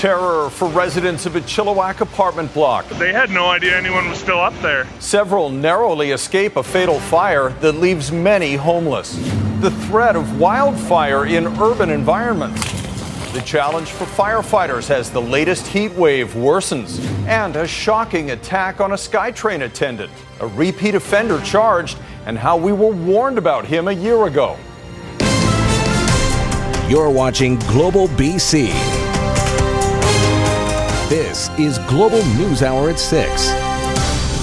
Terror for residents of a Chilliwack apartment block. They had no idea anyone was still up there. Several narrowly escape a fatal fire that leaves many homeless. The threat of wildfire in urban environments. The challenge for firefighters as the latest heat wave worsens. And a shocking attack on a SkyTrain attendant. A repeat offender charged, and how we were warned about him a year ago. You're watching Global BC. This is Global News Hour at 6.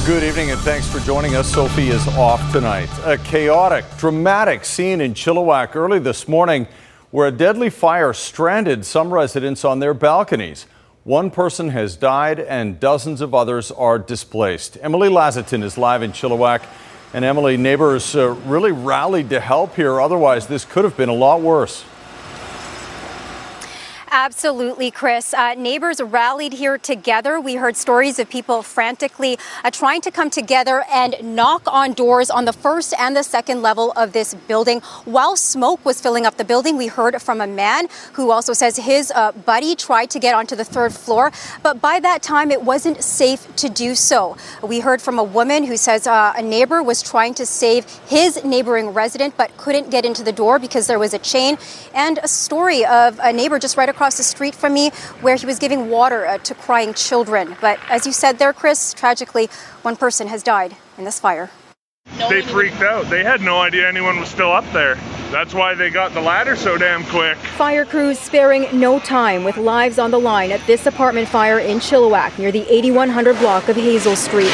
Good evening and thanks for joining us. Sophie is off tonight. A chaotic, dramatic scene in Chilliwack early this morning where a deadly fire stranded some residents on their balconies. One person has died and dozens of others are displaced. Emily Lazatin is live in Chilliwack. And Emily, neighbors uh, really rallied to help here. Otherwise, this could have been a lot worse. Absolutely, Chris. Uh, neighbors rallied here together. We heard stories of people frantically uh, trying to come together and knock on doors on the first and the second level of this building. While smoke was filling up the building, we heard from a man who also says his uh, buddy tried to get onto the third floor, but by that time it wasn't safe to do so. We heard from a woman who says uh, a neighbor was trying to save his neighboring resident but couldn't get into the door because there was a chain, and a story of a neighbor just right across across the street from me where he was giving water uh, to crying children. But as you said there, Chris, tragically, one person has died in this fire. They freaked out. They had no idea anyone was still up there. That's why they got the ladder so damn quick. Fire crews sparing no time with lives on the line at this apartment fire in Chilliwack near the 8100 block of Hazel Street.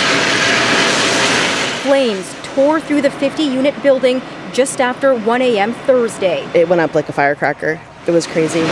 Flames tore through the 50 unit building just after 1 a.m. Thursday. It went up like a firecracker. It was crazy.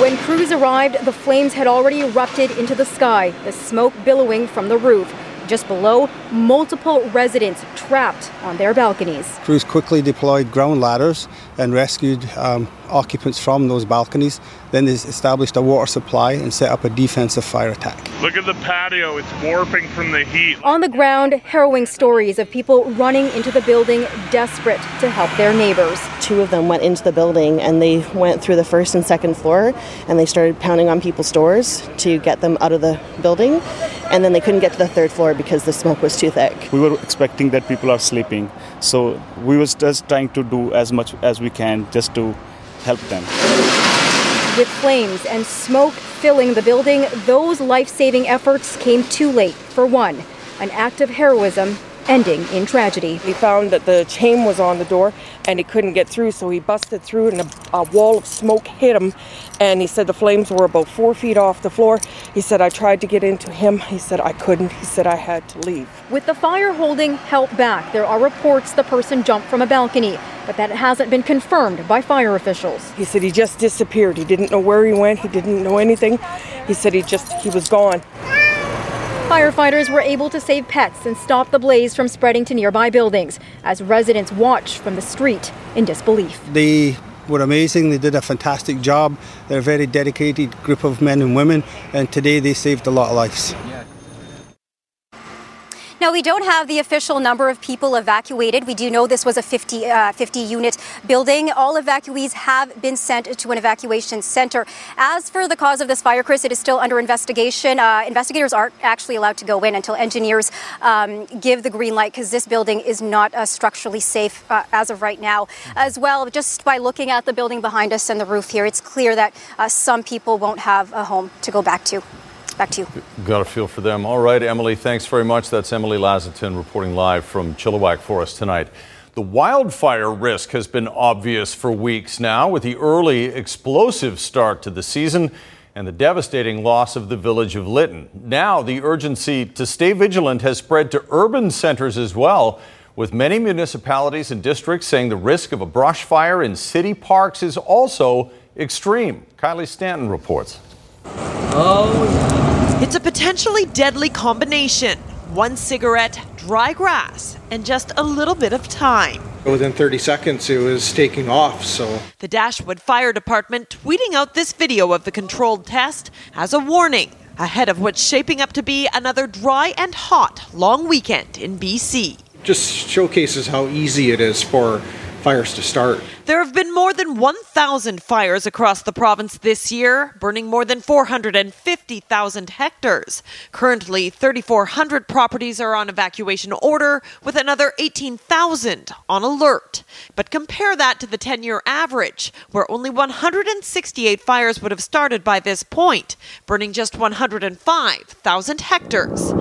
When crews arrived, the flames had already erupted into the sky, the smoke billowing from the roof. Just below, multiple residents trapped on their balconies. Crews quickly deployed ground ladders and rescued um, occupants from those balconies. Then they established a water supply and set up a defensive fire attack. Look at the patio, it's warping from the heat. On the ground, harrowing stories of people running into the building desperate to help their neighbors. Two of them went into the building and they went through the first and second floor and they started pounding on people's doors to get them out of the building. And then they couldn't get to the third floor because the smoke was too thick. We were expecting that people are sleeping. So we was just trying to do as much as we can just to help them. With flames and smoke filling the building, those life saving efforts came too late for one, an act of heroism ending in tragedy. He found that the chain was on the door and he couldn't get through, so he busted through and a, a, wall of smoke hit him. And he said the flames were about four feet off the floor. He said, I tried to get into him. He said, I couldn't. He said, I had to leave. With the fire holding help back, there are reports the person jumped from a balcony, but that hasn't been confirmed by fire officials. He said he just disappeared. He didn't know where he went. He didn't know anything. He said he just, he was gone. Firefighters were able to save pets and stop the blaze from spreading to nearby buildings as residents watched from the street in disbelief. They were amazing. They did a fantastic job. They're a very dedicated group of men and women, and today they saved a lot of lives. Now, we don't have the official number of people evacuated. We do know this was a 50, uh, 50 unit building. All evacuees have been sent to an evacuation center. As for the cause of this fire, Chris, it is still under investigation. Uh, investigators aren't actually allowed to go in until engineers um, give the green light because this building is not uh, structurally safe uh, as of right now. As well, just by looking at the building behind us and the roof here, it's clear that uh, some people won't have a home to go back to. Back to you. Got a feel for them. All right, Emily, thanks very much. That's Emily Lazatin reporting live from Chilliwack for us tonight. The wildfire risk has been obvious for weeks now with the early explosive start to the season and the devastating loss of the village of Lytton. Now, the urgency to stay vigilant has spread to urban centers as well, with many municipalities and districts saying the risk of a brush fire in city parks is also extreme. Kylie Stanton reports. Oh, It's a potentially deadly combination one cigarette, dry grass, and just a little bit of time. Within 30 seconds, it was taking off, so. The Dashwood Fire Department tweeting out this video of the controlled test as a warning ahead of what's shaping up to be another dry and hot long weekend in BC. Just showcases how easy it is for fires to start. There have been more than 1,000 fires across the province this year, burning more than 450,000 hectares. Currently, 3,400 properties are on evacuation order, with another 18,000 on alert. But compare that to the 10 year average, where only 168 fires would have started by this point, burning just 105,000 hectares.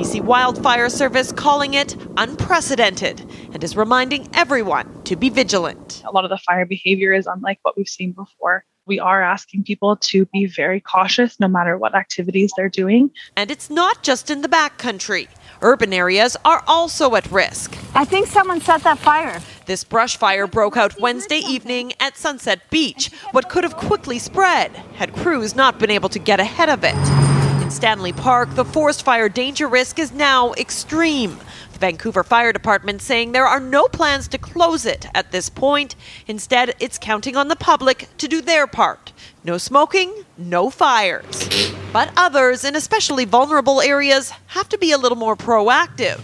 BC Wildfire Service calling it unprecedented and is reminding everyone to be vigilant. A lot of the fire behavior is unlike what we've seen before. We are asking people to be very cautious no matter what activities they're doing. And it's not just in the backcountry. Urban areas are also at risk. I think someone set that fire. This brush fire broke out Wednesday evening at Sunset Beach. What could have quickly spread had crews not been able to get ahead of it. Stanley Park, the forest fire danger risk is now extreme. The Vancouver Fire Department saying there are no plans to close it at this point. Instead, it's counting on the public to do their part. No smoking, no fires. But others, in especially vulnerable areas, have to be a little more proactive.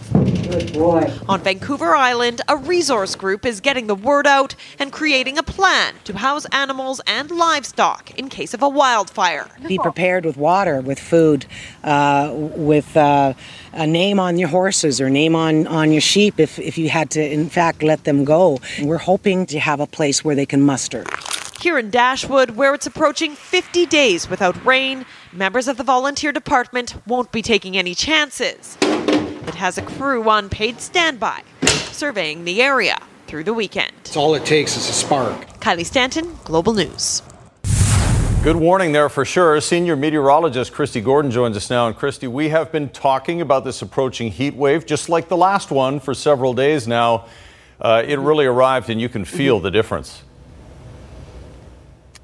Good boy. On Vancouver Island, a resource group is getting the word out and creating a plan to house animals and livestock in case of a wildfire. Be prepared with water, with food, uh, with uh, a name on your horses or name on, on your sheep if, if you had to, in fact, let them go. We're hoping to have a place where they can muster. Here in Dashwood, where it's approaching 50 days without rain, members of the volunteer department won't be taking any chances. It has a crew on paid standby, surveying the area through the weekend. It's all it takes is a spark. Kylie Stanton, Global News. Good warning there for sure. Senior meteorologist Kristi Gordon joins us now. And Kristi, we have been talking about this approaching heat wave, just like the last one, for several days now. Uh, it really arrived, and you can feel the difference.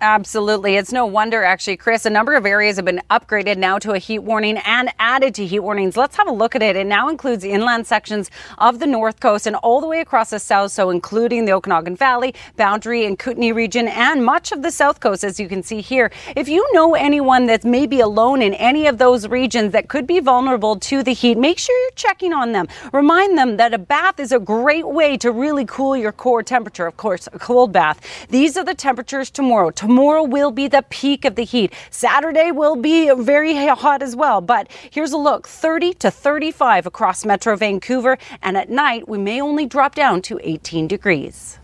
Absolutely. It's no wonder, actually, Chris. A number of areas have been upgraded now to a heat warning and added to heat warnings. Let's have a look at it. It now includes inland sections of the north coast and all the way across the south, so including the Okanagan Valley, Boundary, and Kootenay region, and much of the south coast, as you can see here. If you know anyone that's maybe alone in any of those regions that could be vulnerable to the heat, make sure you're checking on them. Remind them that a bath is a great way to really cool your core temperature. Of course, a cold bath. These are the temperatures tomorrow. Tomorrow Tomorrow will be the peak of the heat. Saturday will be very hot as well. But here's a look 30 to 35 across Metro Vancouver. And at night, we may only drop down to 18 degrees.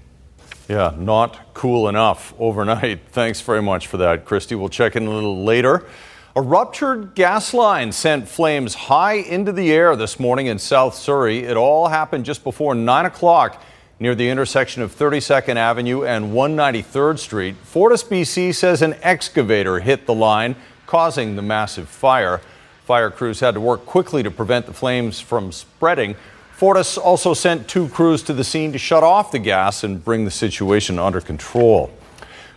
Yeah, not cool enough overnight. Thanks very much for that, Kristi. We'll check in a little later. A ruptured gas line sent flames high into the air this morning in South Surrey. It all happened just before 9 o'clock near the intersection of 32nd Avenue and 193rd Street. Fortis BC says an excavator hit the line, causing the massive fire. Fire crews had to work quickly to prevent the flames from spreading. Fortis also sent two crews to the scene to shut off the gas and bring the situation under control.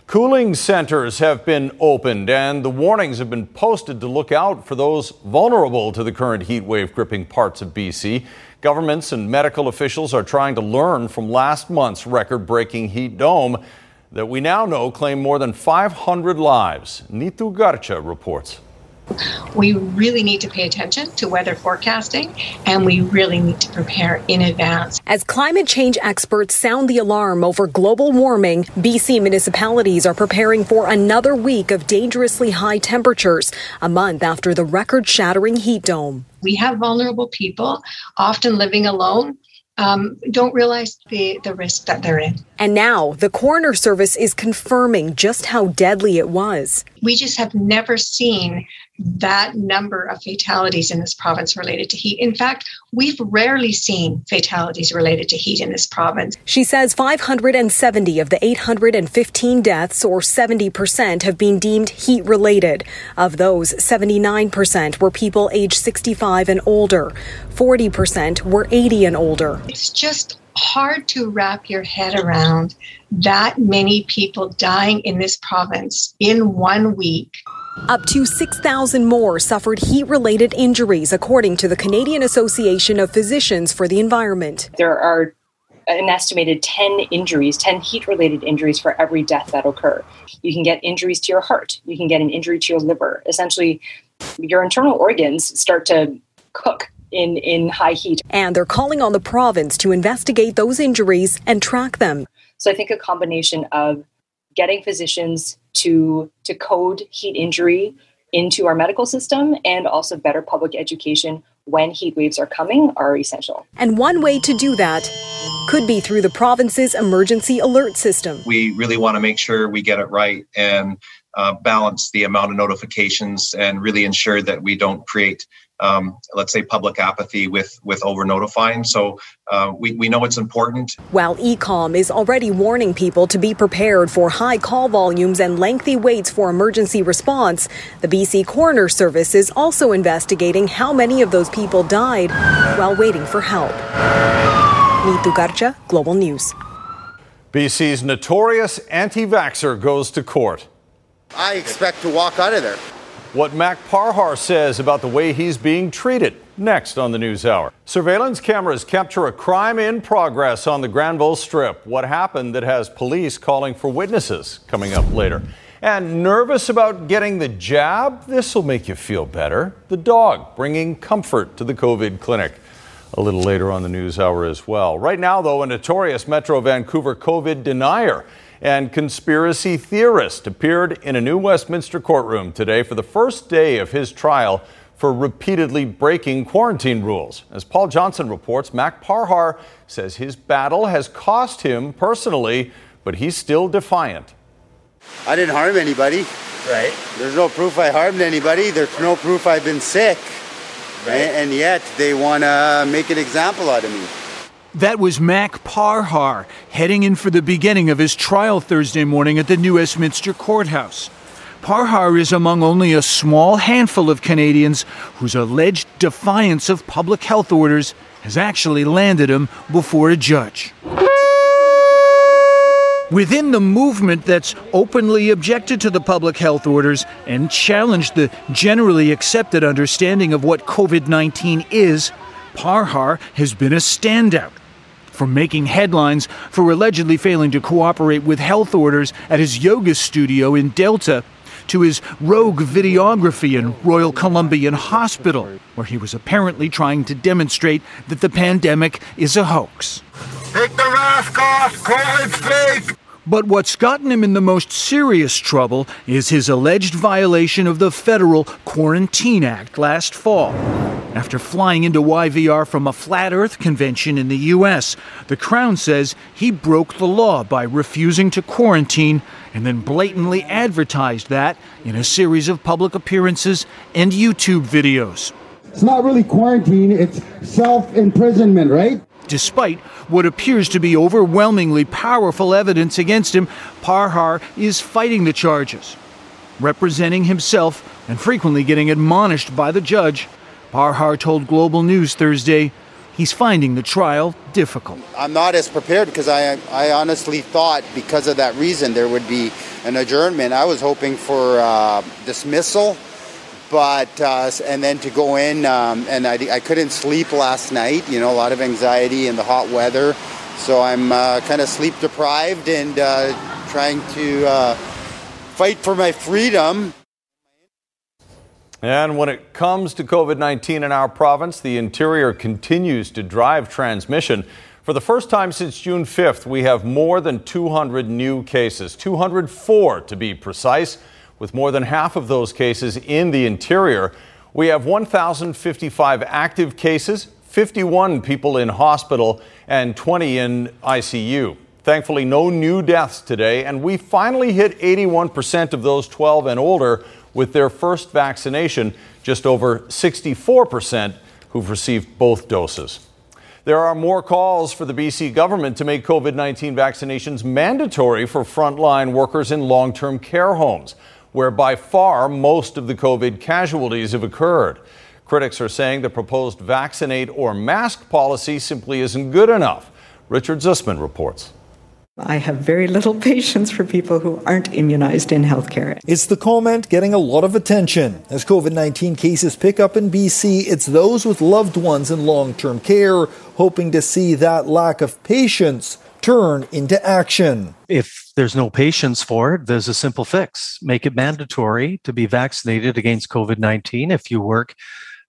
Cooling centers have been opened and the warnings have been posted to look out for those vulnerable to the current heat wave gripping parts of BC. Governments and medical officials are trying to learn from last month's record breaking heat dome that we now know claimed more than 500 lives. Neetu Garcha reports. We really need to pay attention to weather forecasting and we really need to prepare in advance. As climate change experts sound the alarm over global warming, BC municipalities are preparing for another week of dangerously high temperatures, a month after the record shattering heat dome. We have vulnerable people, often living alone, um, don't realize the, the risk that they're in. And now the coroner service is confirming just how deadly it was. We just have never seen that number of fatalities in this province related to heat. In fact, we've rarely seen fatalities related to heat in this province. She says 570 of the 815 deaths, or 70%, have been deemed heat related. Of those, 79% were people aged 65 and older, 40% were 80 and older. It's just hard to wrap your head around that many people dying in this province in one week. Up to 6,000 more suffered heat related injuries, according to the Canadian Association of Physicians for the Environment. There are an estimated 10 injuries, 10 heat related injuries for every death that occur. You can get injuries to your heart, you can get an injury to your liver. Essentially, your internal organs start to cook in, in high heat. And they're calling on the province to investigate those injuries and track them. So I think a combination of getting physicians to to code heat injury into our medical system and also better public education when heat waves are coming are essential. And one way to do that could be through the province's emergency alert system. We really want to make sure we get it right and uh, balance the amount of notifications and really ensure that we don't create um, let's say public apathy with with over notifying so uh, we, we know it's important while E-Comm is already warning people to be prepared for high call volumes and lengthy waits for emergency response the bc coroner service is also investigating how many of those people died while waiting for help Neetu Garcha, Global News. BC's notorious anti vaxxer goes to court. I expect to walk out of there. What Mak Parhar says about the way he's being treated. Next on the News Hour. Surveillance cameras capture a crime in progress on the Granville Strip. What happened that has police calling for witnesses? Coming up later. And nervous about getting the jab? This will make you feel better. The dog bringing comfort to the COVID clinic. A little later on the News Hour as well. Right now, though, a notorious Metro Vancouver COVID denier and conspiracy theorist appeared in a new Westminster courtroom today for the first day of his trial for repeatedly breaking quarantine rules. As Paul Johnson reports, Mak Parhar says his battle has cost him personally, but he's still defiant. I didn't harm anybody. Right. There's no proof I harmed anybody. There's no proof I've been sick. Right. And yet they want to make an example out of me. That was Mak Parhar heading in for the beginning of his trial Thursday morning at the New Westminster Courthouse. Parhar is among only a small handful of Canadians whose alleged defiance of public health orders has actually landed him before a judge. Within the movement that's openly objected to the public health orders and challenged the generally accepted understanding of what COVID 19 is, Parhar has been a standout. From making headlines for allegedly failing to cooperate with health orders at his yoga studio in Delta, to his rogue videography in Royal Columbian Hospital, where he was apparently trying to demonstrate that the pandemic is a hoax. Take the mask off, fake! But what's gotten him in the most serious trouble is his alleged violation of the Federal Quarantine Act last fall. After flying into YVR from a flat earth convention in the U.S., the Crown says he broke the law by refusing to quarantine and then blatantly advertised that in a series of public appearances and YouTube videos. It's not really quarantine, it's self imprisonment, right? Despite what appears to be overwhelmingly powerful evidence against him, Parhar is fighting the charges. Representing himself and frequently getting admonished by the judge, Parhar told Global News Thursday he's finding the trial difficult. I'm not as prepared because I, I honestly thought because of that reason there would be an adjournment. I was hoping for uh, dismissal but uh, and then to go in um, and I, I couldn't sleep last night you know a lot of anxiety in the hot weather so i'm uh, kind of sleep deprived and uh, trying to uh, fight for my freedom and when it comes to COVID 19 in our province, the interior continues to drive transmission. For the first time since June 5th, we have more than 200 new cases, 204 to be precise with more than half of those cases in the interior. We have 1,055 active cases, 51 people in hospital, and 20 in ICU. Thankfully, no new deaths today, and we finally hit 81% of those 12 and older with their first vaccination, just over 64% who've received both doses. There are more calls for the BC government to make COVID 19 vaccinations mandatory for frontline workers in long term care homes where by far most of the COVID casualties have occurred. Critics are saying the proposed vaccinate or mask policy simply isn't good enough. Richard Zussman reports. I have very little patience for people who aren't immunized in healthcare. It's the comment getting a lot of attention. As COVID 19 cases pick up in BC, it's those with loved ones in long term care hoping to see that lack of patience turn into action. If there's no patience for it, there's a simple fix make it mandatory to be vaccinated against COVID 19 if you work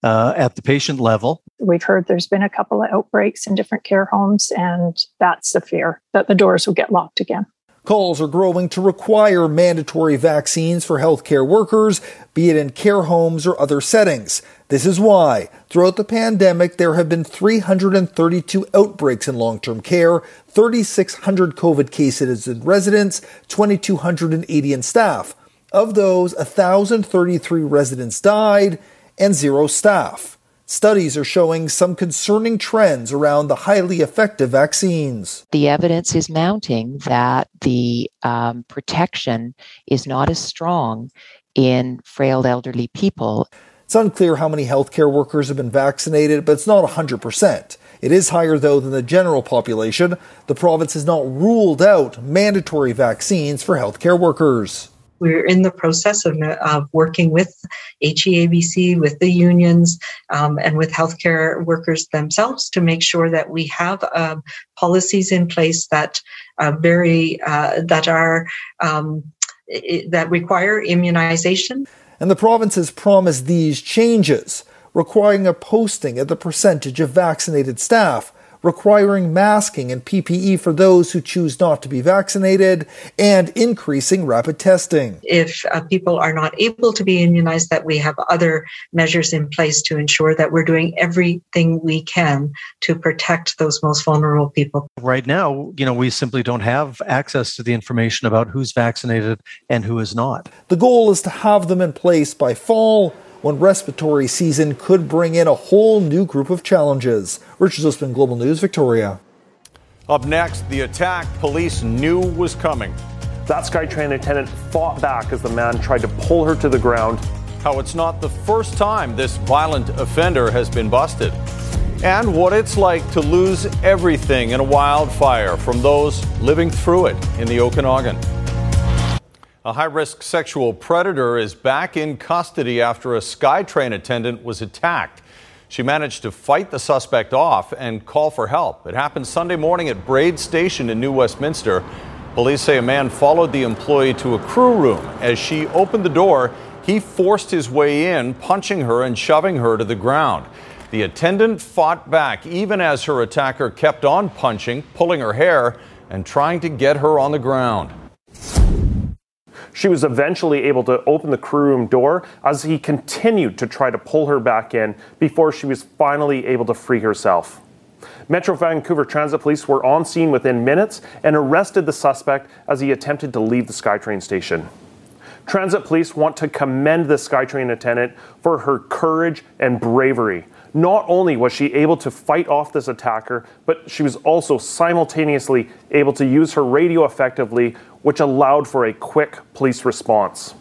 uh, at the patient level. We've heard there's been a couple of outbreaks in different care homes, and that's the fear that the doors will get locked again. Calls are growing to require mandatory vaccines for healthcare workers, be it in care homes or other settings. This is why, throughout the pandemic, there have been 332 outbreaks in long term care, 3,600 COVID cases in residents, 2,280 in staff. Of those, 1,033 residents died and zero staff. Studies are showing some concerning trends around the highly effective vaccines. The evidence is mounting that the um, protection is not as strong in frail elderly people. It's unclear how many healthcare workers have been vaccinated, but it's not 100%. It is higher, though, than the general population. The province has not ruled out mandatory vaccines for healthcare workers. We're in the process of, of working with HEABC, with the unions, um, and with healthcare workers themselves to make sure that we have um, policies in place that uh, very uh, that are um, that require immunization. And the province has promised these changes, requiring a posting of the percentage of vaccinated staff requiring masking and PPE for those who choose not to be vaccinated, and increasing rapid testing. If uh, people are not able to be immunized, that we have other measures in place to ensure that we're doing everything we can to protect those most vulnerable people. Right now, you know, we simply don't have access to the information about who's vaccinated and who is not. The goal is to have them in place by fall when respiratory season could bring in a whole new group of challenges. Richard Zussman, Global News, Victoria. Up next, the attack police knew was coming. That SkyTrain attendant fought back as the man tried to pull her to the ground. How it's not the first time this violent offender has been busted. And what it's like to lose everything in a wildfire from those living through it in the Okanagan. A high risk sexual predator is back in custody after a SkyTrain attendant was attacked. She managed to fight the suspect off and call for help. It happened Sunday morning at Braid Station in New Westminster. Police say a man followed the employee to a crew room. As she opened the door, he forced his way in, punching her and shoving her to the ground. The attendant fought back even as her attacker kept on punching, pulling her hair, and trying to get her on the ground. She was eventually able to open the crew room door as he continued to try to pull her back in before she was finally able to free herself. Metro Vancouver Transit Police were on scene within minutes and arrested the suspect as he attempted to leave the SkyTrain station. Transit Police want to commend the SkyTrain attendant for her courage and bravery. Not only was she able to fight off this attacker, but she was also simultaneously able to use her radio effectively which allowed for a quick police response.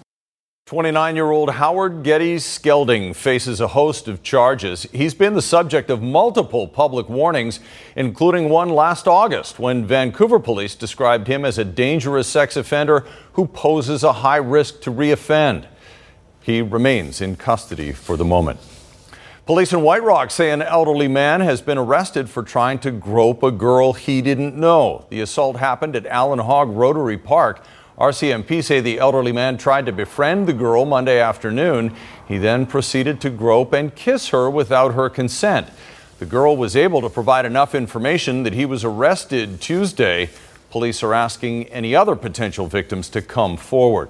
29 year old Howard Getty Skelding faces a host of charges. He's been the subject of multiple public warnings, including one last August when Vancouver police described him as a dangerous sex offender who poses a high risk to reoffend. He remains in custody for the moment. Police in White Rock say an elderly man has been arrested for trying to grope a girl he didn't know. The assault happened at Allan Hogg Rotary Park. RCMP say the elderly man tried to befriend the girl Monday afternoon. He then proceeded to grope and kiss her without her consent. The girl was able to provide enough information that he was arrested Tuesday. Police are asking any other potential victims to come forward.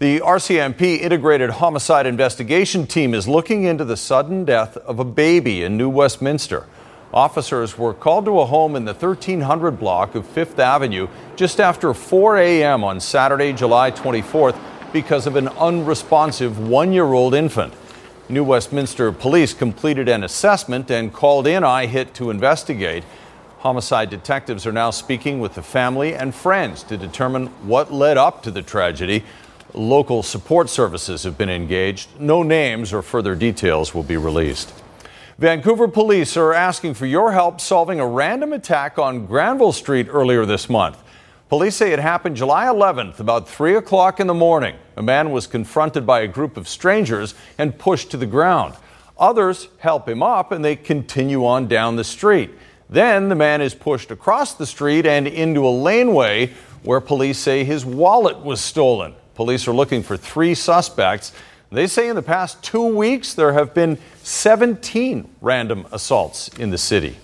The RCMP Integrated Homicide Investigation Team is looking into the sudden death of a baby in New Westminster. Officers were called to a home in the 1300 block of Fifth Avenue just after 4 a.m. on Saturday, July 24th, because of an unresponsive one year old infant. New Westminster police completed an assessment and called in IHIT to investigate. Homicide detectives are now speaking with the family and friends to determine what led up to the tragedy. Local support services have been engaged. No names or further details will be released. Vancouver police are asking for your help solving a random attack on Granville Street earlier this month. Police say it happened July 11th, about 3 o'clock in the morning. A man was confronted by a group of strangers and pushed to the ground. Others help him up and they continue on down the street. Then the man is pushed across the street and into a laneway where police say his wallet was stolen. Police are looking for three suspects. They say in the past two weeks there have been 17 random assaults in the city.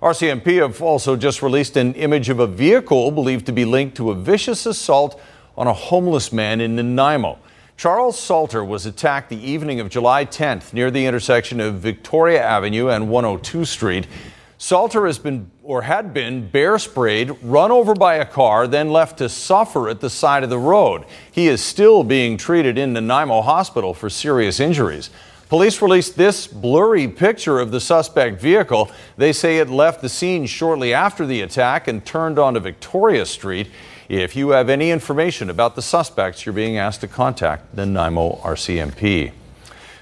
RCMP have also just released an image of a vehicle believed to be linked to a vicious assault on a homeless man in Nanaimo. Charles Salter was attacked the evening of July 10th near the intersection of Victoria Avenue and 102 Street. Salter has been or had been bear sprayed, run over by a car, then left to suffer at the side of the road. He is still being treated in Nanaimo Hospital for serious injuries. Police released this blurry picture of the suspect vehicle. They say it left the scene shortly after the attack and turned onto Victoria Street. If you have any information about the suspects, you're being asked to contact Nanaimo RCMP.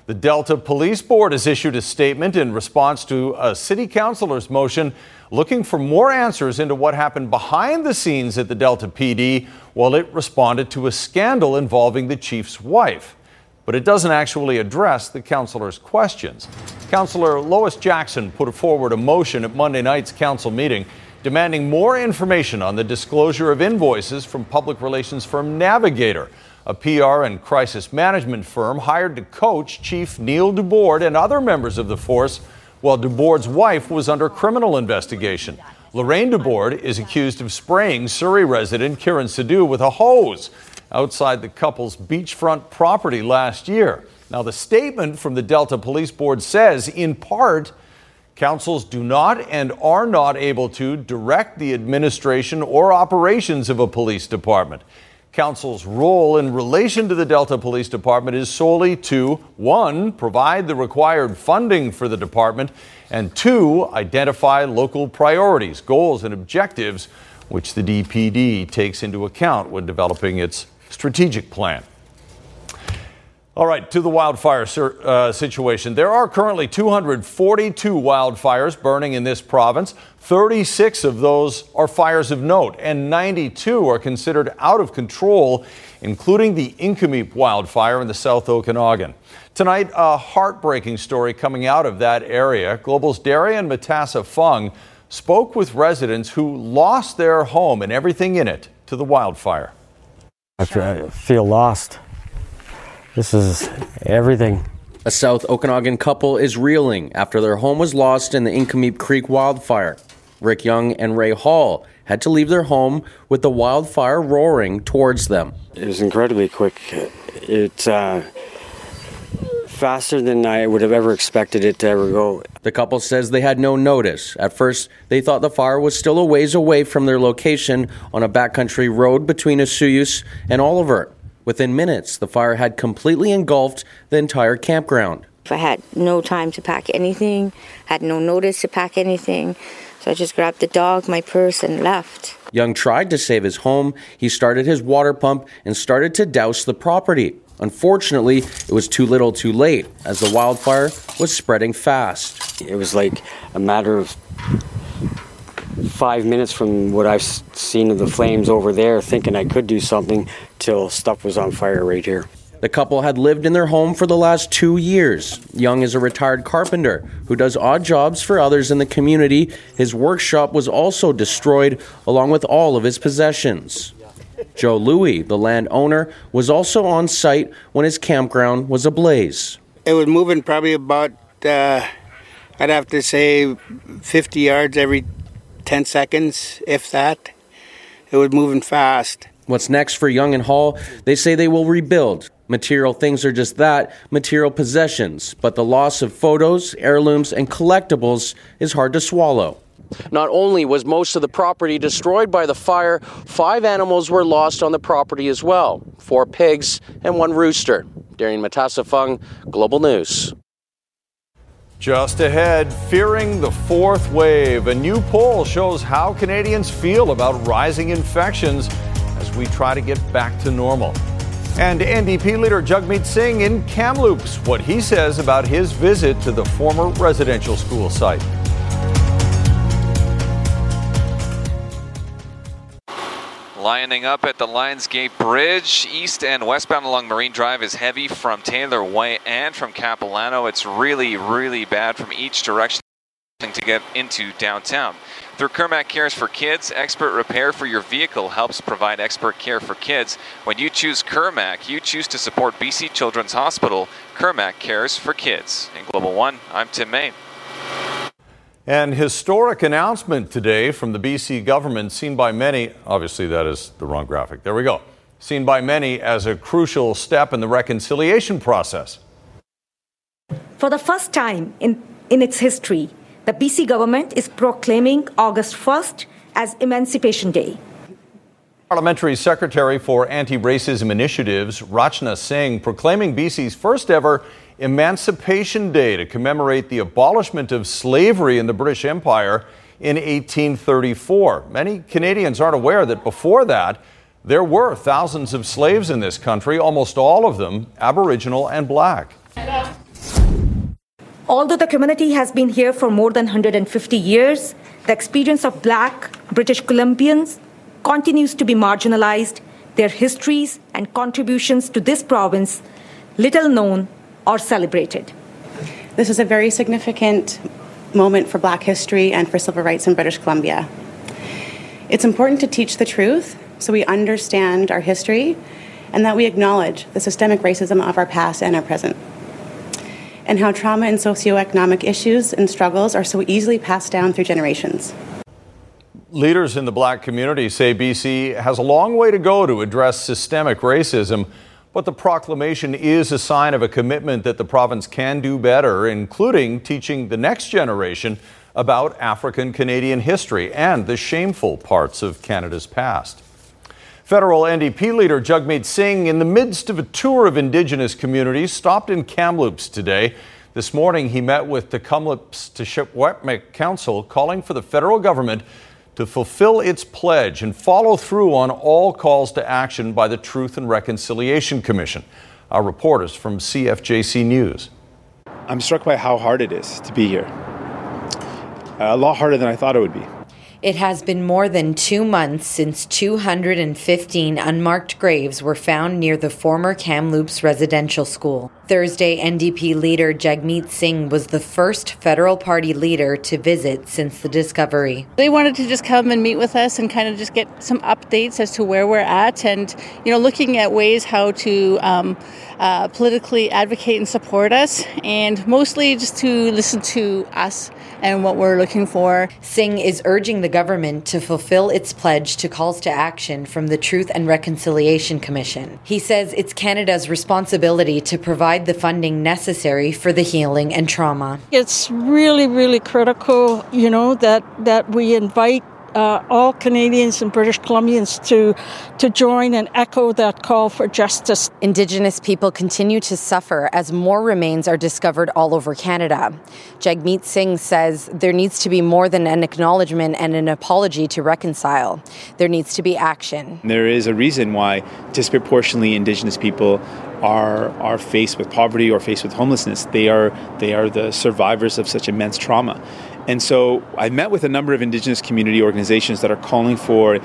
The Delta Police Board has issued a statement in response to a city councilor's motion looking for more answers into what happened behind the scenes at the Delta PD while it responded to a scandal involving the chief's wife. But it doesn't actually address the councilor's questions. Councilor Lois Jackson put forward a motion at Monday night's council meeting demanding more information on the disclosure of invoices from public relations firm Navigator a PR and crisis management firm hired to coach Chief Neil Dubord and other members of the force while Dubord's wife was under criminal investigation. Lorraine Dubord is accused of spraying Surrey resident Kieran Sidhu with a hose outside the couple's beachfront property last year. Now, the statement from the Delta Police Board says, in part, councils do not and are not able to direct the administration or operations of a police department. Council's role in relation to the Delta Police Department is solely to one, provide the required funding for the department, and two, identify local priorities, goals, and objectives which the DPD takes into account when developing its strategic plan. All right, to the wildfire uh, situation. There are currently 242 wildfires burning in this province. 36 of those are fires of note, and 92 are considered out of control, including the Inkameep wildfire in the South Okanagan. Tonight, a heartbreaking story coming out of that area. Global's Darian Matassa Fung spoke with residents who lost their home and everything in it to the wildfire. I feel lost. This is everything. A South Okanagan couple is reeling after their home was lost in the Inkameep Creek wildfire. Rick Young and Ray Hall had to leave their home with the wildfire roaring towards them. It was incredibly quick. It's uh, faster than I would have ever expected it to ever go. The couple says they had no notice. At first, they thought the fire was still a ways away from their location on a backcountry road between Osoyoos and Oliver. Within minutes, the fire had completely engulfed the entire campground. I had no time to pack anything, had no notice to pack anything, so I just grabbed the dog, my purse, and left. Young tried to save his home. He started his water pump and started to douse the property. Unfortunately, it was too little too late as the wildfire was spreading fast. It was like a matter of five minutes from what I've seen of the flames over there, thinking I could do something, till stuff was on fire right here. The couple had lived in their home for the last two years. Young is a retired carpenter who does odd jobs for others in the community. His workshop was also destroyed, along with all of his possessions. Joe Louie, the landowner, was also on site when his campground was ablaze. It was moving probably about, uh, I'd have to say, 50 yards every 10 seconds, if that. It was moving fast. What's next for Young and Hall? They say they will rebuild. Material things are just that material possessions, but the loss of photos, heirlooms, and collectibles is hard to swallow. Not only was most of the property destroyed by the fire, five animals were lost on the property as well four pigs and one rooster. Darian Matassa Fung, Global News. Just ahead, fearing the fourth wave. A new poll shows how Canadians feel about rising infections as we try to get back to normal. And NDP leader Jagmeet Singh in Kamloops, what he says about his visit to the former residential school site. Lining up at the Lionsgate Bridge, east and westbound along Marine Drive is heavy from Taylor Way and from Capilano. It's really, really bad from each direction to get into downtown. Through Kirmac Cares for Kids, expert repair for your vehicle helps provide expert care for kids. When you choose Kirmac, you choose to support BC Children's Hospital. Kirmac Cares for Kids. In Global One, I'm Tim Main. An historic announcement today from the BC government, seen by many, obviously, that is the wrong graphic. There we go. Seen by many as a crucial step in the reconciliation process. For the first time in, in its history, the BC government is proclaiming August 1st as Emancipation Day. Parliamentary Secretary for Anti Racism Initiatives, Rachna Singh, proclaiming BC's first ever Emancipation Day to commemorate the abolishment of slavery in the British Empire in 1834. Many Canadians aren't aware that before that, there were thousands of slaves in this country, almost all of them Aboriginal and black. Although the community has been here for more than 150 years, the experience of black British Columbians continues to be marginalized, their histories and contributions to this province little known or celebrated. This is a very significant moment for Black history and for civil rights in British Columbia. It's important to teach the truth so we understand our history and that we acknowledge the systemic racism of our past and our present, and how trauma and socioeconomic issues and struggles are so easily passed down through generations. Leaders in the black community say BC has a long way to go to address systemic racism. But the proclamation is a sign of a commitment that the province can do better, including teaching the next generation about African Canadian history and the shameful parts of Canada's past. Federal NDP leader Jagmeet Singh, in the midst of a tour of Indigenous communities, stopped in Kamloops today. This morning, he met with the Kamloops Secwepemc Council, calling for the federal government to fulfill its pledge and follow through on all calls to action by the Truth and Reconciliation Commission. Our reporters from CFJC News. I'm struck by how hard it is to be here. A lot harder than I thought it would be. It has been more than two months since 215 unmarked graves were found near the former Kamloops residential school. Thursday, NDP leader Jagmeet Singh was the first federal party leader to visit since the discovery. They wanted to just come and meet with us and kind of just get some updates as to where we're at and, you know, looking at ways how to um, uh, politically advocate and support us, and mostly just to listen to us and what we're looking for. Singh is urging the government to fulfill its pledge to calls to action from the Truth and Reconciliation Commission. He says it's Canada's responsibility to provide the funding necessary for the healing and trauma. It's really, really critical, you know, that, that we invite uh, all Canadians and British Columbians to to join and echo that call for justice. Indigenous people continue to suffer as more remains are discovered all over Canada. Jagmeet Singh says there needs to be more than an acknowledgement and an apology to reconcile. There needs to be action. There is a reason why disproportionately Indigenous people are are faced with poverty or faced with homelessness. They are they are the survivors of such immense trauma. And so I met with a number of Indigenous community organizations that are calling for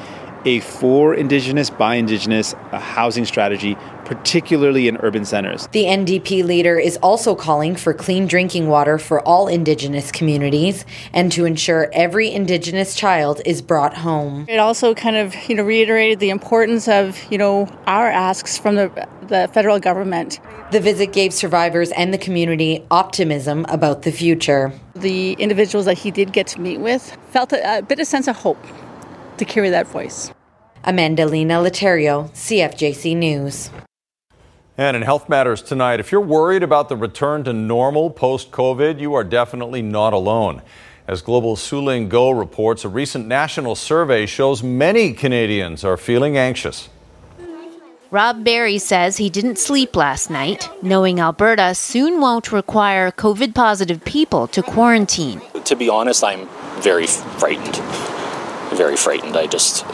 a for Indigenous, by Indigenous uh, housing strategy, particularly in urban centers. The NDP leader is also calling for clean drinking water for all Indigenous communities and to ensure every Indigenous child is brought home. It also kind of, you know, reiterated the importance of, you know, our asks from the, the federal government. The visit gave survivors and the community optimism about the future. The individuals that he did get to meet with felt a, a bit of sense of hope to carry that voice. Amanda Lina Letario, CFJC News. And in Health Matters tonight, if you're worried about the return to normal post COVID, you are definitely not alone. As Global Su-Ling Goh reports, a recent national survey shows many Canadians are feeling anxious. Rob Barry says he didn't sleep last night, knowing Alberta soon won't require COVID positive people to quarantine. To be honest, I'm very frightened. Very frightened. I just.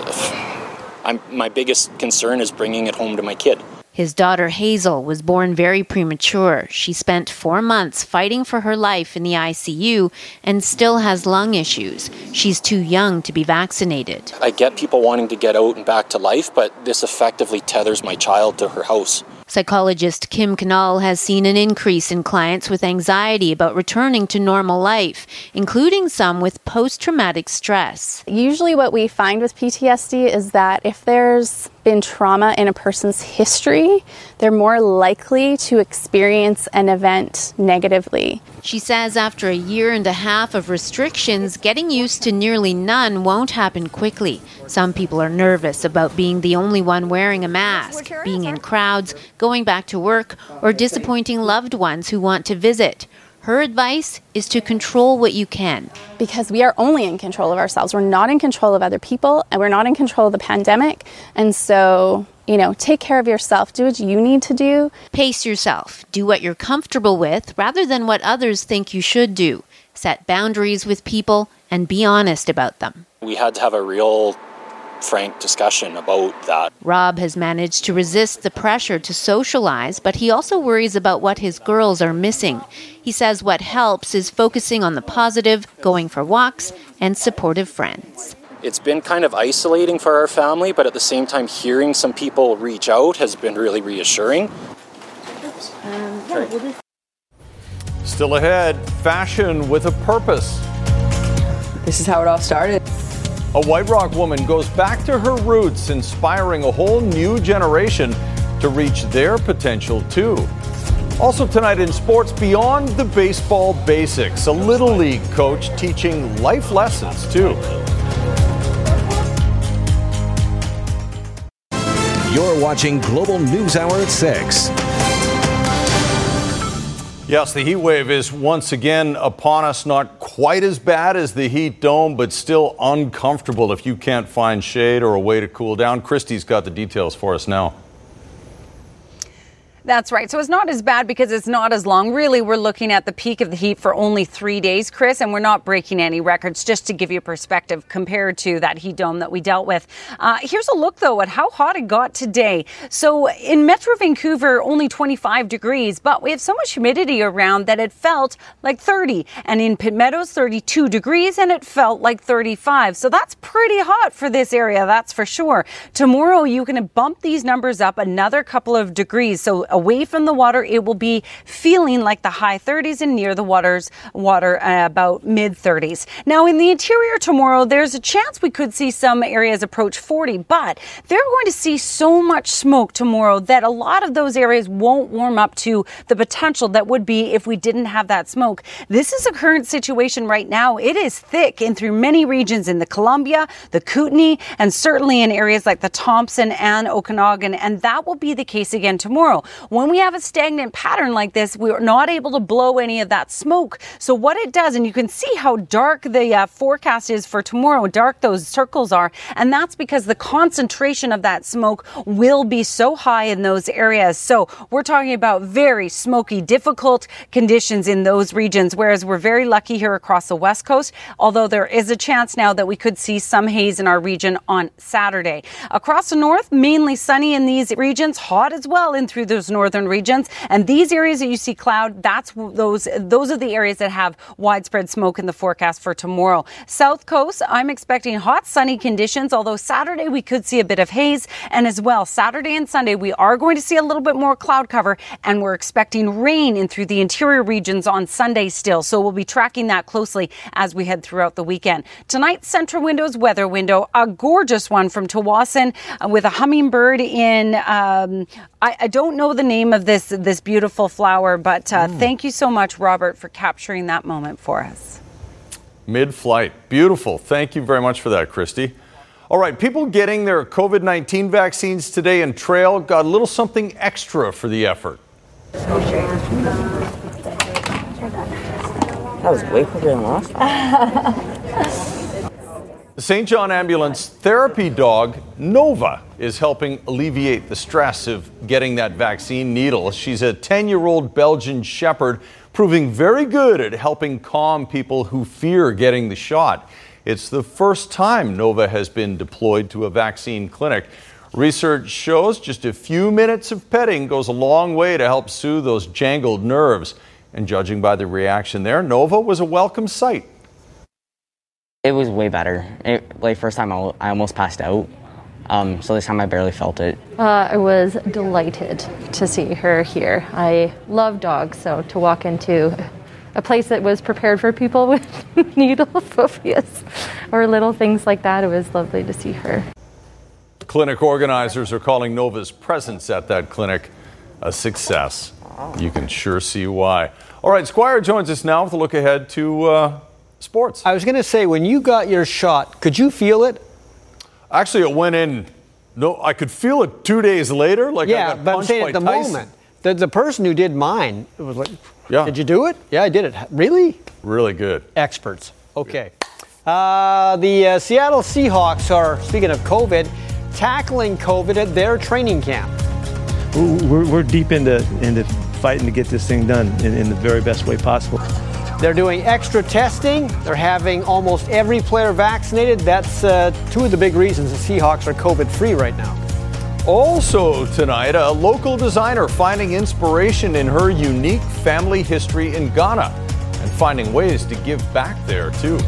I'm, my biggest concern is bringing it home to my kid. His daughter Hazel was born very premature. She spent four months fighting for her life in the ICU and still has lung issues. She's too young to be vaccinated. I get people wanting to get out and back to life, but this effectively tethers my child to her house. Psychologist Kim Canal has seen an increase in clients with anxiety about returning to normal life, including some with post traumatic stress. Usually, what we find with PTSD is that if there's been trauma in a person's history, they're more likely to experience an event negatively. She says after a year and a half of restrictions, getting used to nearly none won't happen quickly. Some people are nervous about being the only one wearing a mask, being in crowds, going back to work, or disappointing loved ones who want to visit. Her advice is to control what you can. Because we are only in control of ourselves. We're not in control of other people, and we're not in control of the pandemic. And so, you know, take care of yourself. Do what you need to do. Pace yourself. Do what you're comfortable with rather than what others think you should do. Set boundaries with people and be honest about them. We had to have a real frank discussion about that. Rob has managed to resist the pressure to socialize, but he also worries about what his girls are missing. He says what helps is focusing on the positive, going for walks, and supportive friends. It's been kind of isolating for our family, but at the same time, hearing some people reach out has been really reassuring. Um, Still ahead, fashion with a purpose. This is how it all started. A White Rock woman goes back to her roots, inspiring a whole new generation to reach their potential too. Also, tonight in sports, beyond the baseball basics, a Little League coach teaching life lessons too. You're watching Global News Hour at 6. Yes, the heat wave is once again upon us. Not quite as bad as the heat dome, but still uncomfortable if you can't find shade or a way to cool down. Kristi's got the details for us now. That's right. So it's not as bad because it's not as long. Really, we're looking at the peak of the heat for only three days, Chris, and we're not breaking any records, just to give you perspective compared to that heat dome that we dealt with. Uh, here's a look, though, at how hot it got today. So in Metro Vancouver, only 25 degrees, but we have so much humidity around that it felt like 30. And in Pitt Meadows, 32 degrees, and it felt like 35. So that's pretty hot for this area, that's for sure. Tomorrow, you can bump these numbers up another couple of degrees. So away from the water, it will be feeling like the high 30s and near the water's water uh, about mid 30s. Now, in the interior tomorrow, there's a chance we could see some areas approach 40, but they're going to see so much smoke tomorrow that a lot of those areas won't warm up to the potential that would be if we didn't have that smoke. This is a current situation right now. It is thick in through many regions in the Columbia, the Kootenay, and certainly in areas like the Thompson and Okanagan, and that will be the case again tomorrow. When we have a stagnant pattern like this, we're not able to blow any of that smoke. So what it does, and you can see how dark the uh, forecast is for tomorrow, dark those circles are, and that's because the concentration of that smoke will be so high in those areas. So we're talking about very smoky, difficult conditions in those regions, whereas we're very lucky here across the west coast, although there is a chance now that we could see some haze in our region on Saturday. Across the north, mainly sunny in these regions, hot as well in through those northern regions. And these areas that you see cloud, that's those those are the areas that have widespread smoke in the forecast for tomorrow. South coast, I'm expecting hot sunny conditions, although Saturday we could see a bit of haze and as well Saturday and Sunday we are going to see a little bit more cloud cover and we're expecting rain in through the interior regions on Sunday still. So we'll be tracking that closely as we head throughout the weekend. Tonight central windows weather window, a gorgeous one from Tsawwassen uh, with a hummingbird in um, I, I, don't know the name of this this beautiful flower, but uh, mm. thank you so much, Robert, for capturing that moment for us. Mid flight. Beautiful. Thank you very much for that, Kristi. All right, people getting their COVID 19 vaccines today in Trail got a little something extra for the effort. That was way quicker than last time. The St. John Ambulance therapy dog, Nova, is helping alleviate the stress of getting that vaccine needle. She's a 10 year old Belgian Shepherd, proving very good at helping calm people who fear getting the shot. It's the first time Nova has been deployed to a vaccine clinic. Research shows just a few minutes of petting goes a long way to help soothe those jangled nerves. And judging by the reaction there, Nova was a welcome sight. It was way better. It, like first time I I almost passed out. Um, so this time I barely felt it. Uh, I was delighted to see her here. I love dogs, so to walk into a place that was prepared for people with needle phobias or little things like that, it was lovely to see her. Clinic organizers are calling Nova's presence at that clinic a success. You can sure see why. All right, Squire joins us now with a look ahead to uh, sports. I was going to say, when you got your shot, could you feel it? Actually, it went in. No, I could feel it two days later. Like yeah, I got but I'm saying at the Tyson. moment, the, the person who did mine it was like, Yeah. did you do it? Yeah, I did it. Really? Really good. Experts. Okay. Uh, the uh, Seattle Seahawks are, speaking of COVID, tackling COVID at their training camp. We're, we're deep into, into fighting to get this thing done in, in the very best way possible. They're doing extra testing. They're having almost every player vaccinated. That's uh, two of the big reasons the Seahawks are COVID free right now. Also tonight, a local designer finding inspiration in her unique family history in Ghana and finding ways to give back there too.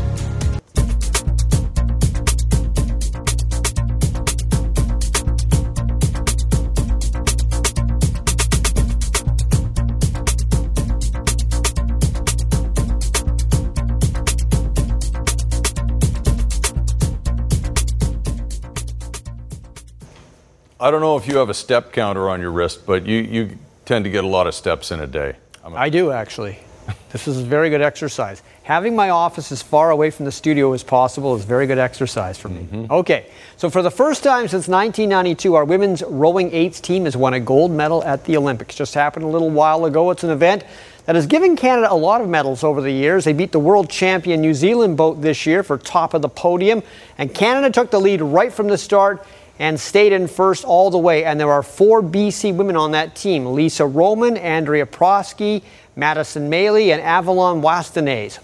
I don't know if you have a step counter on your wrist, but you, you tend to get a lot of steps in a day. I do actually. This is a very good exercise. Having my office as far away from the studio as possible is very good exercise for me. Mm-hmm. Okay, so for the first time since 1992, our women's rowing eights team has won a gold medal at the Olympics. Just happened a little while ago. It's an event that has given Canada a lot of medals over the years. They beat the world champion New Zealand boat this year for top of the podium, and Canada took the lead right from the start and stayed in first all the way. And there are four BC women on that team Lisa Roman, Andrea Proske, Madison Mailey, and Avalon Wasteneys.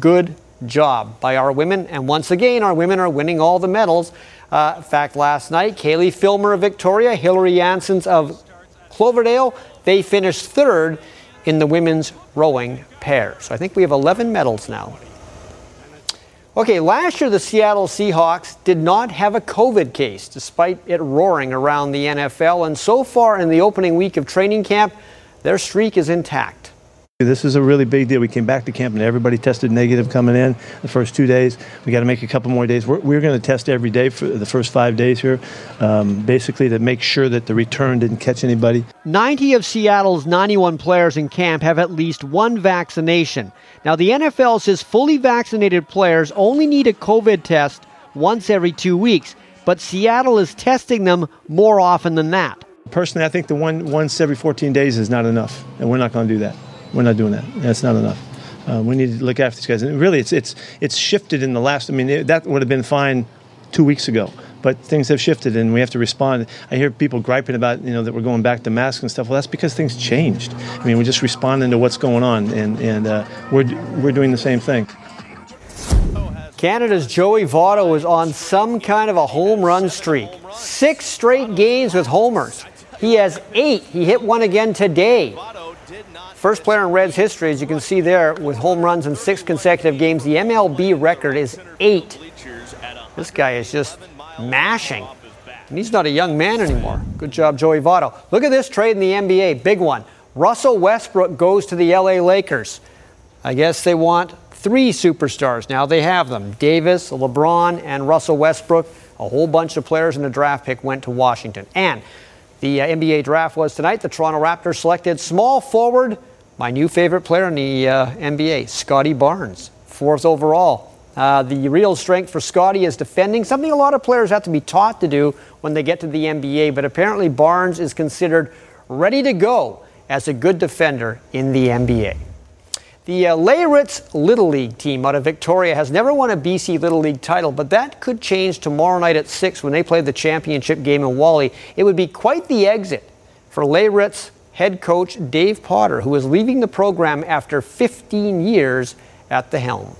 Good job by our women. And once again, our women are winning all the medals. Uh, in fact, last night, Caileigh Filmer of Victoria, Hillary Janssens of Cloverdale, they finished third in the women's rowing pair. So I think we have 11 medals now. Okay, last year the Seattle Seahawks did not have a COVID case, despite it roaring around the NFL. And so far in the opening week of training camp, their streak is intact. This is a really big deal. We came back to camp and everybody tested negative coming in the first two days. We got to make a couple more days. We're, we're going to test every day for the first five days here, um, basically to make sure that the return didn't catch anybody. 90 of Seattle's 91 players in camp have at least one vaccination. Now, the NFL says fully vaccinated players only need a COVID test once every two weeks, but Seattle is testing them more often than that. Personally, I think the one once every 14 days is not enough, and we're not going to do that. We're not doing that. That's not enough. Uh, we need to look after these guys. And really, it's it's it's shifted in the last. I mean, it, that would have been fine two weeks ago, but things have shifted, and we have to respond. I hear people griping about you know that we're going back to masks and stuff. Well, that's because things changed. I mean, we're just responding to what's going on, and and uh, we're we're doing the same thing. Canada's Joey Votto is on some kind of a home run streak. Six straight games with homers. He has eight. He hit one again today. First player in Reds history, as you can see there, with home runs in six consecutive games. The MLB record is eight. This guy is just mashing. And he's not a young man anymore. Good job, Joey Votto. Look at this trade in the NBA, big one. Russell Westbrook goes to the LA Lakers. I guess they want three superstars. Now they have them Davis, LeBron, and Russell Westbrook. A whole bunch of players in the draft pick went to Washington. And the uh, NBA draft was tonight. The Toronto Raptors selected small forward, my new favorite player in the uh, NBA, Scottie Barnes, fourth overall. Uh, the real strength for Scottie is defending, something a lot of players have to be taught to do when they get to the NBA. But apparently, Barnes is considered ready to go as a good defender in the NBA. The uh, Layritz Little League team out of Victoria has never won a BC Little League title, but that could change tomorrow night at 6 when they play the championship game in Wally. It would be quite the exit for Layritz head coach Dave Potter, who is leaving the program after 15 years at the helm.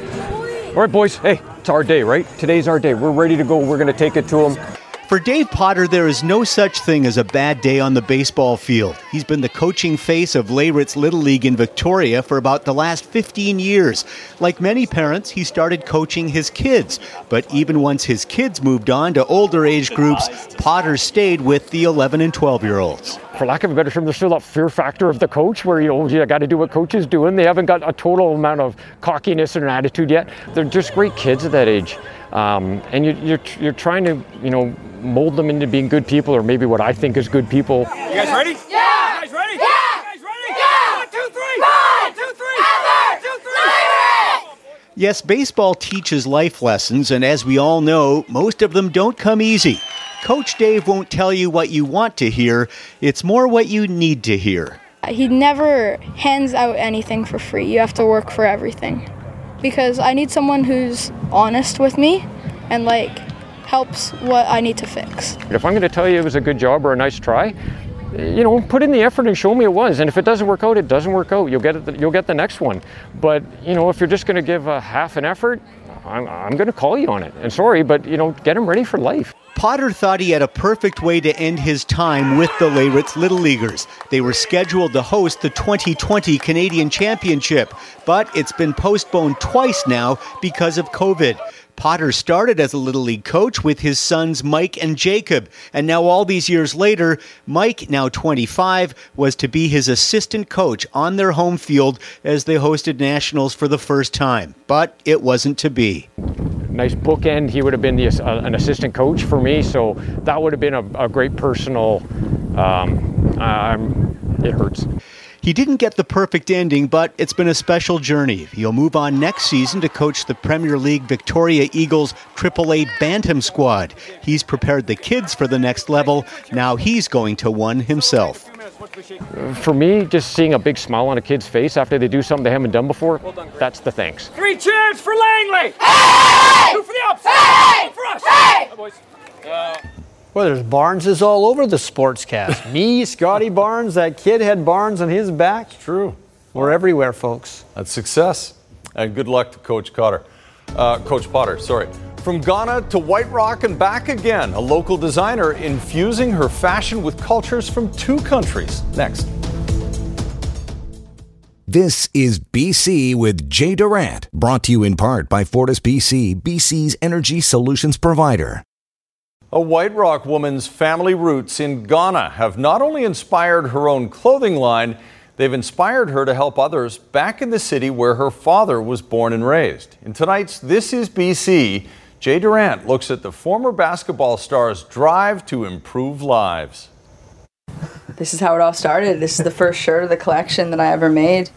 All right, boys. Hey, it's our day, right? Today's our day. We're ready to go. We're going to take it to them. For Dave Potter, there is no such thing as a bad day on the baseball field. He's been the coaching face of Layritz Little League in Victoria for about the last 15 years. Like many parents, he started coaching his kids. But even once his kids moved on to older age groups, Potter stayed with the 11 and 12 year olds. For lack of a better term, there's still that fear factor of the coach where, you know, you got to do what coach is doing. They haven't got a total amount of cockiness and attitude yet. They're just great kids at that age. Um, and you, you're, you're trying to, you know, mold them into being good people or maybe what I think is good people. You guys ready? Yeah! Guys ready? Yeah! You guys ready? Yeah! One, two, three! One, two, three! One, two, three! Yes, baseball teaches life lessons, and as we all know, most of them don't come easy. Coach Dave won't tell you what you want to hear, it's more what you need to hear. He never hands out anything for free. You have to work for everything. Because I need someone who's honest with me and like helps what I need to fix. If I'm going to tell you it was a good job or a nice try, you know, put in the effort and show me it was. And if it doesn't work out, it doesn't work out. You'll get it. You'll get the next one. But you know, if you're just going to give a half an effort, I'm, I'm going to call you on it. And sorry, but you know, get him ready for life. Potter thought he had a perfect way to end his time with the Layritz Little Leaguers. They were scheduled to host the 2020 Canadian Championship, but it's been postponed twice now because of COVID. Potter started as a Little League coach with his sons Mike and Jacob, and now all these years later, Mike, now 25, was to be his assistant coach on their home field as they hosted Nationals for the first time. But it wasn't to be. Nice bookend. He would have been the, uh, an assistant coach for me, so that would have been a, a great personal. Um, it hurts. He didn't get the perfect ending, but it's been a special journey. He'll move on next season to coach the Premier League Victoria Eagles AAA Bantam squad. He's prepared the kids for the next level. Now he's going to one himself. For me, just seeing a big smile on a kid's face after they do something they haven't done before, that's the thanks. Three cheers for Langley! Hey! Two for the ups! Hey! One for us! Hey! boys. Uh, well, there's Barneses all over the sportscast. Me, Scottie Barnes, that kid had Barnes on his back. It's true. We're everywhere, folks. That's success. And good luck to Coach Cotter. Uh, Coach Potter, sorry. From Ghana to White Rock and back again, a local designer infusing her fashion with cultures from two countries. Next. This is BC with Jay Durant, brought to you in part by Fortis BC, BC's energy solutions provider. A White Rock woman's family roots in Ghana have not only inspired her own clothing line, they've inspired her to help others back in the city where her father was born and raised. In tonight's This is BC, Jay Durant looks at the former basketball star's drive to improve lives. This is how it all started. This is the first shirt of the collection that I ever made.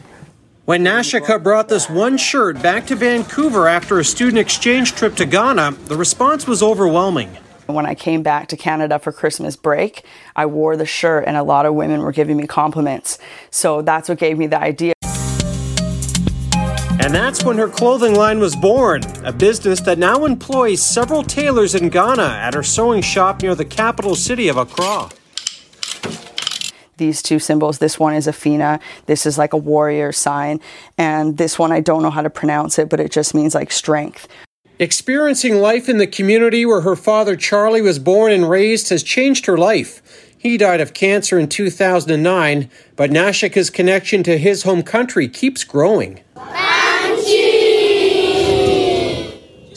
When Nashika brought this one shirt back to Vancouver after a student exchange trip to Ghana, the response was overwhelming. When I came back to Canada for Christmas break, I wore the shirt and a lot of women were giving me compliments. So that's what gave me the idea. And that's when her clothing line was born, a business that now employs several tailors in Ghana at her sewing shop near the capital city of Accra these two symbols. This one is Afina. This is like a warrior sign. And this one, I don't know how to pronounce it, but it just means like strength. Experiencing life in the community where her father Charlie was born and raised has changed her life. He died of cancer in 2009, but Nashika's connection to his home country keeps growing.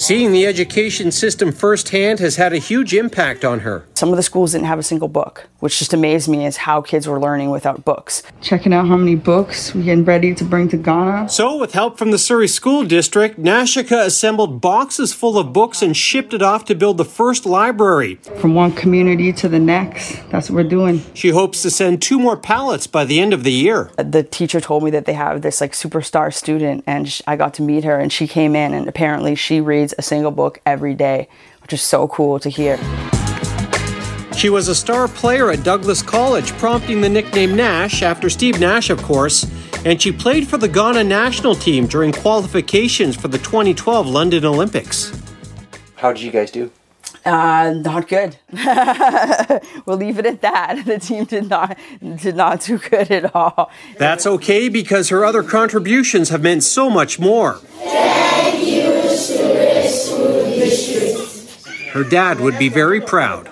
Seeing the education system firsthand has had a huge impact on her. Some of the schools didn't have a single book, which just amazed me is how kids were learning without books. Checking out how many books we're getting ready to bring to Ghana. So, with help from the Surrey School District, Nashika assembled boxes full of books and shipped it off to build the first library. From one community to the next, that's what we're doing. She hopes to send two more pallets by the end of the year. The teacher told me that they have this like superstar student, and I got to meet her, and she came in, and apparently she reads a single book every day, which is so cool to hear. She was a star player at Douglas College, prompting the nickname Nash after Steve Nash, of course, and she played for the Ghana national team during qualifications for the 2012 London Olympics. How did you guys do? Uh, not good. we'll leave it at that. The team did not did not do good at all. That's okay because her other contributions have meant so much more. Her dad would be very proud.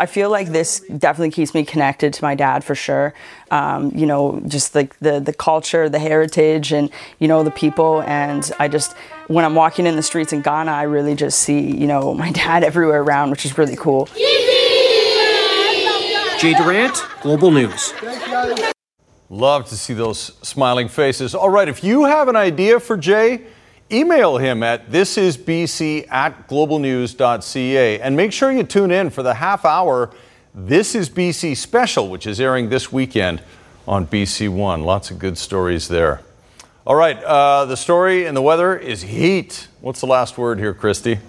I feel like this definitely keeps me connected to my dad for sure. Um, you know, just like the the culture, the heritage, and you know the people. And I just when I'm walking in the streets in Ghana, I really just see you know my dad everywhere around, which is really cool. Jay Durant, Global News. Love to see those smiling faces. All right, if you have an idea for Jay, email him at thisisbc at globalnews.ca and make sure you tune in for the half hour This is BC special, which is airing this weekend on BC One. Lots of good stories there. All right, uh, the story and the weather is heat. What's the last word here, Kristi?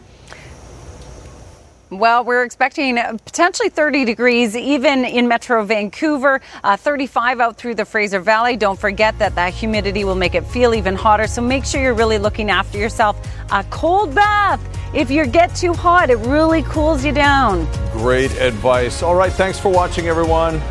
Well, we're expecting potentially 30 degrees even in Metro Vancouver, uh, 35 out through the Fraser Valley. Don't forget that that humidity will make it feel even hotter. So make sure you're really looking after yourself. A cold bath. If you get too hot, it really cools you down. Great advice. All right, thanks for watching, everyone.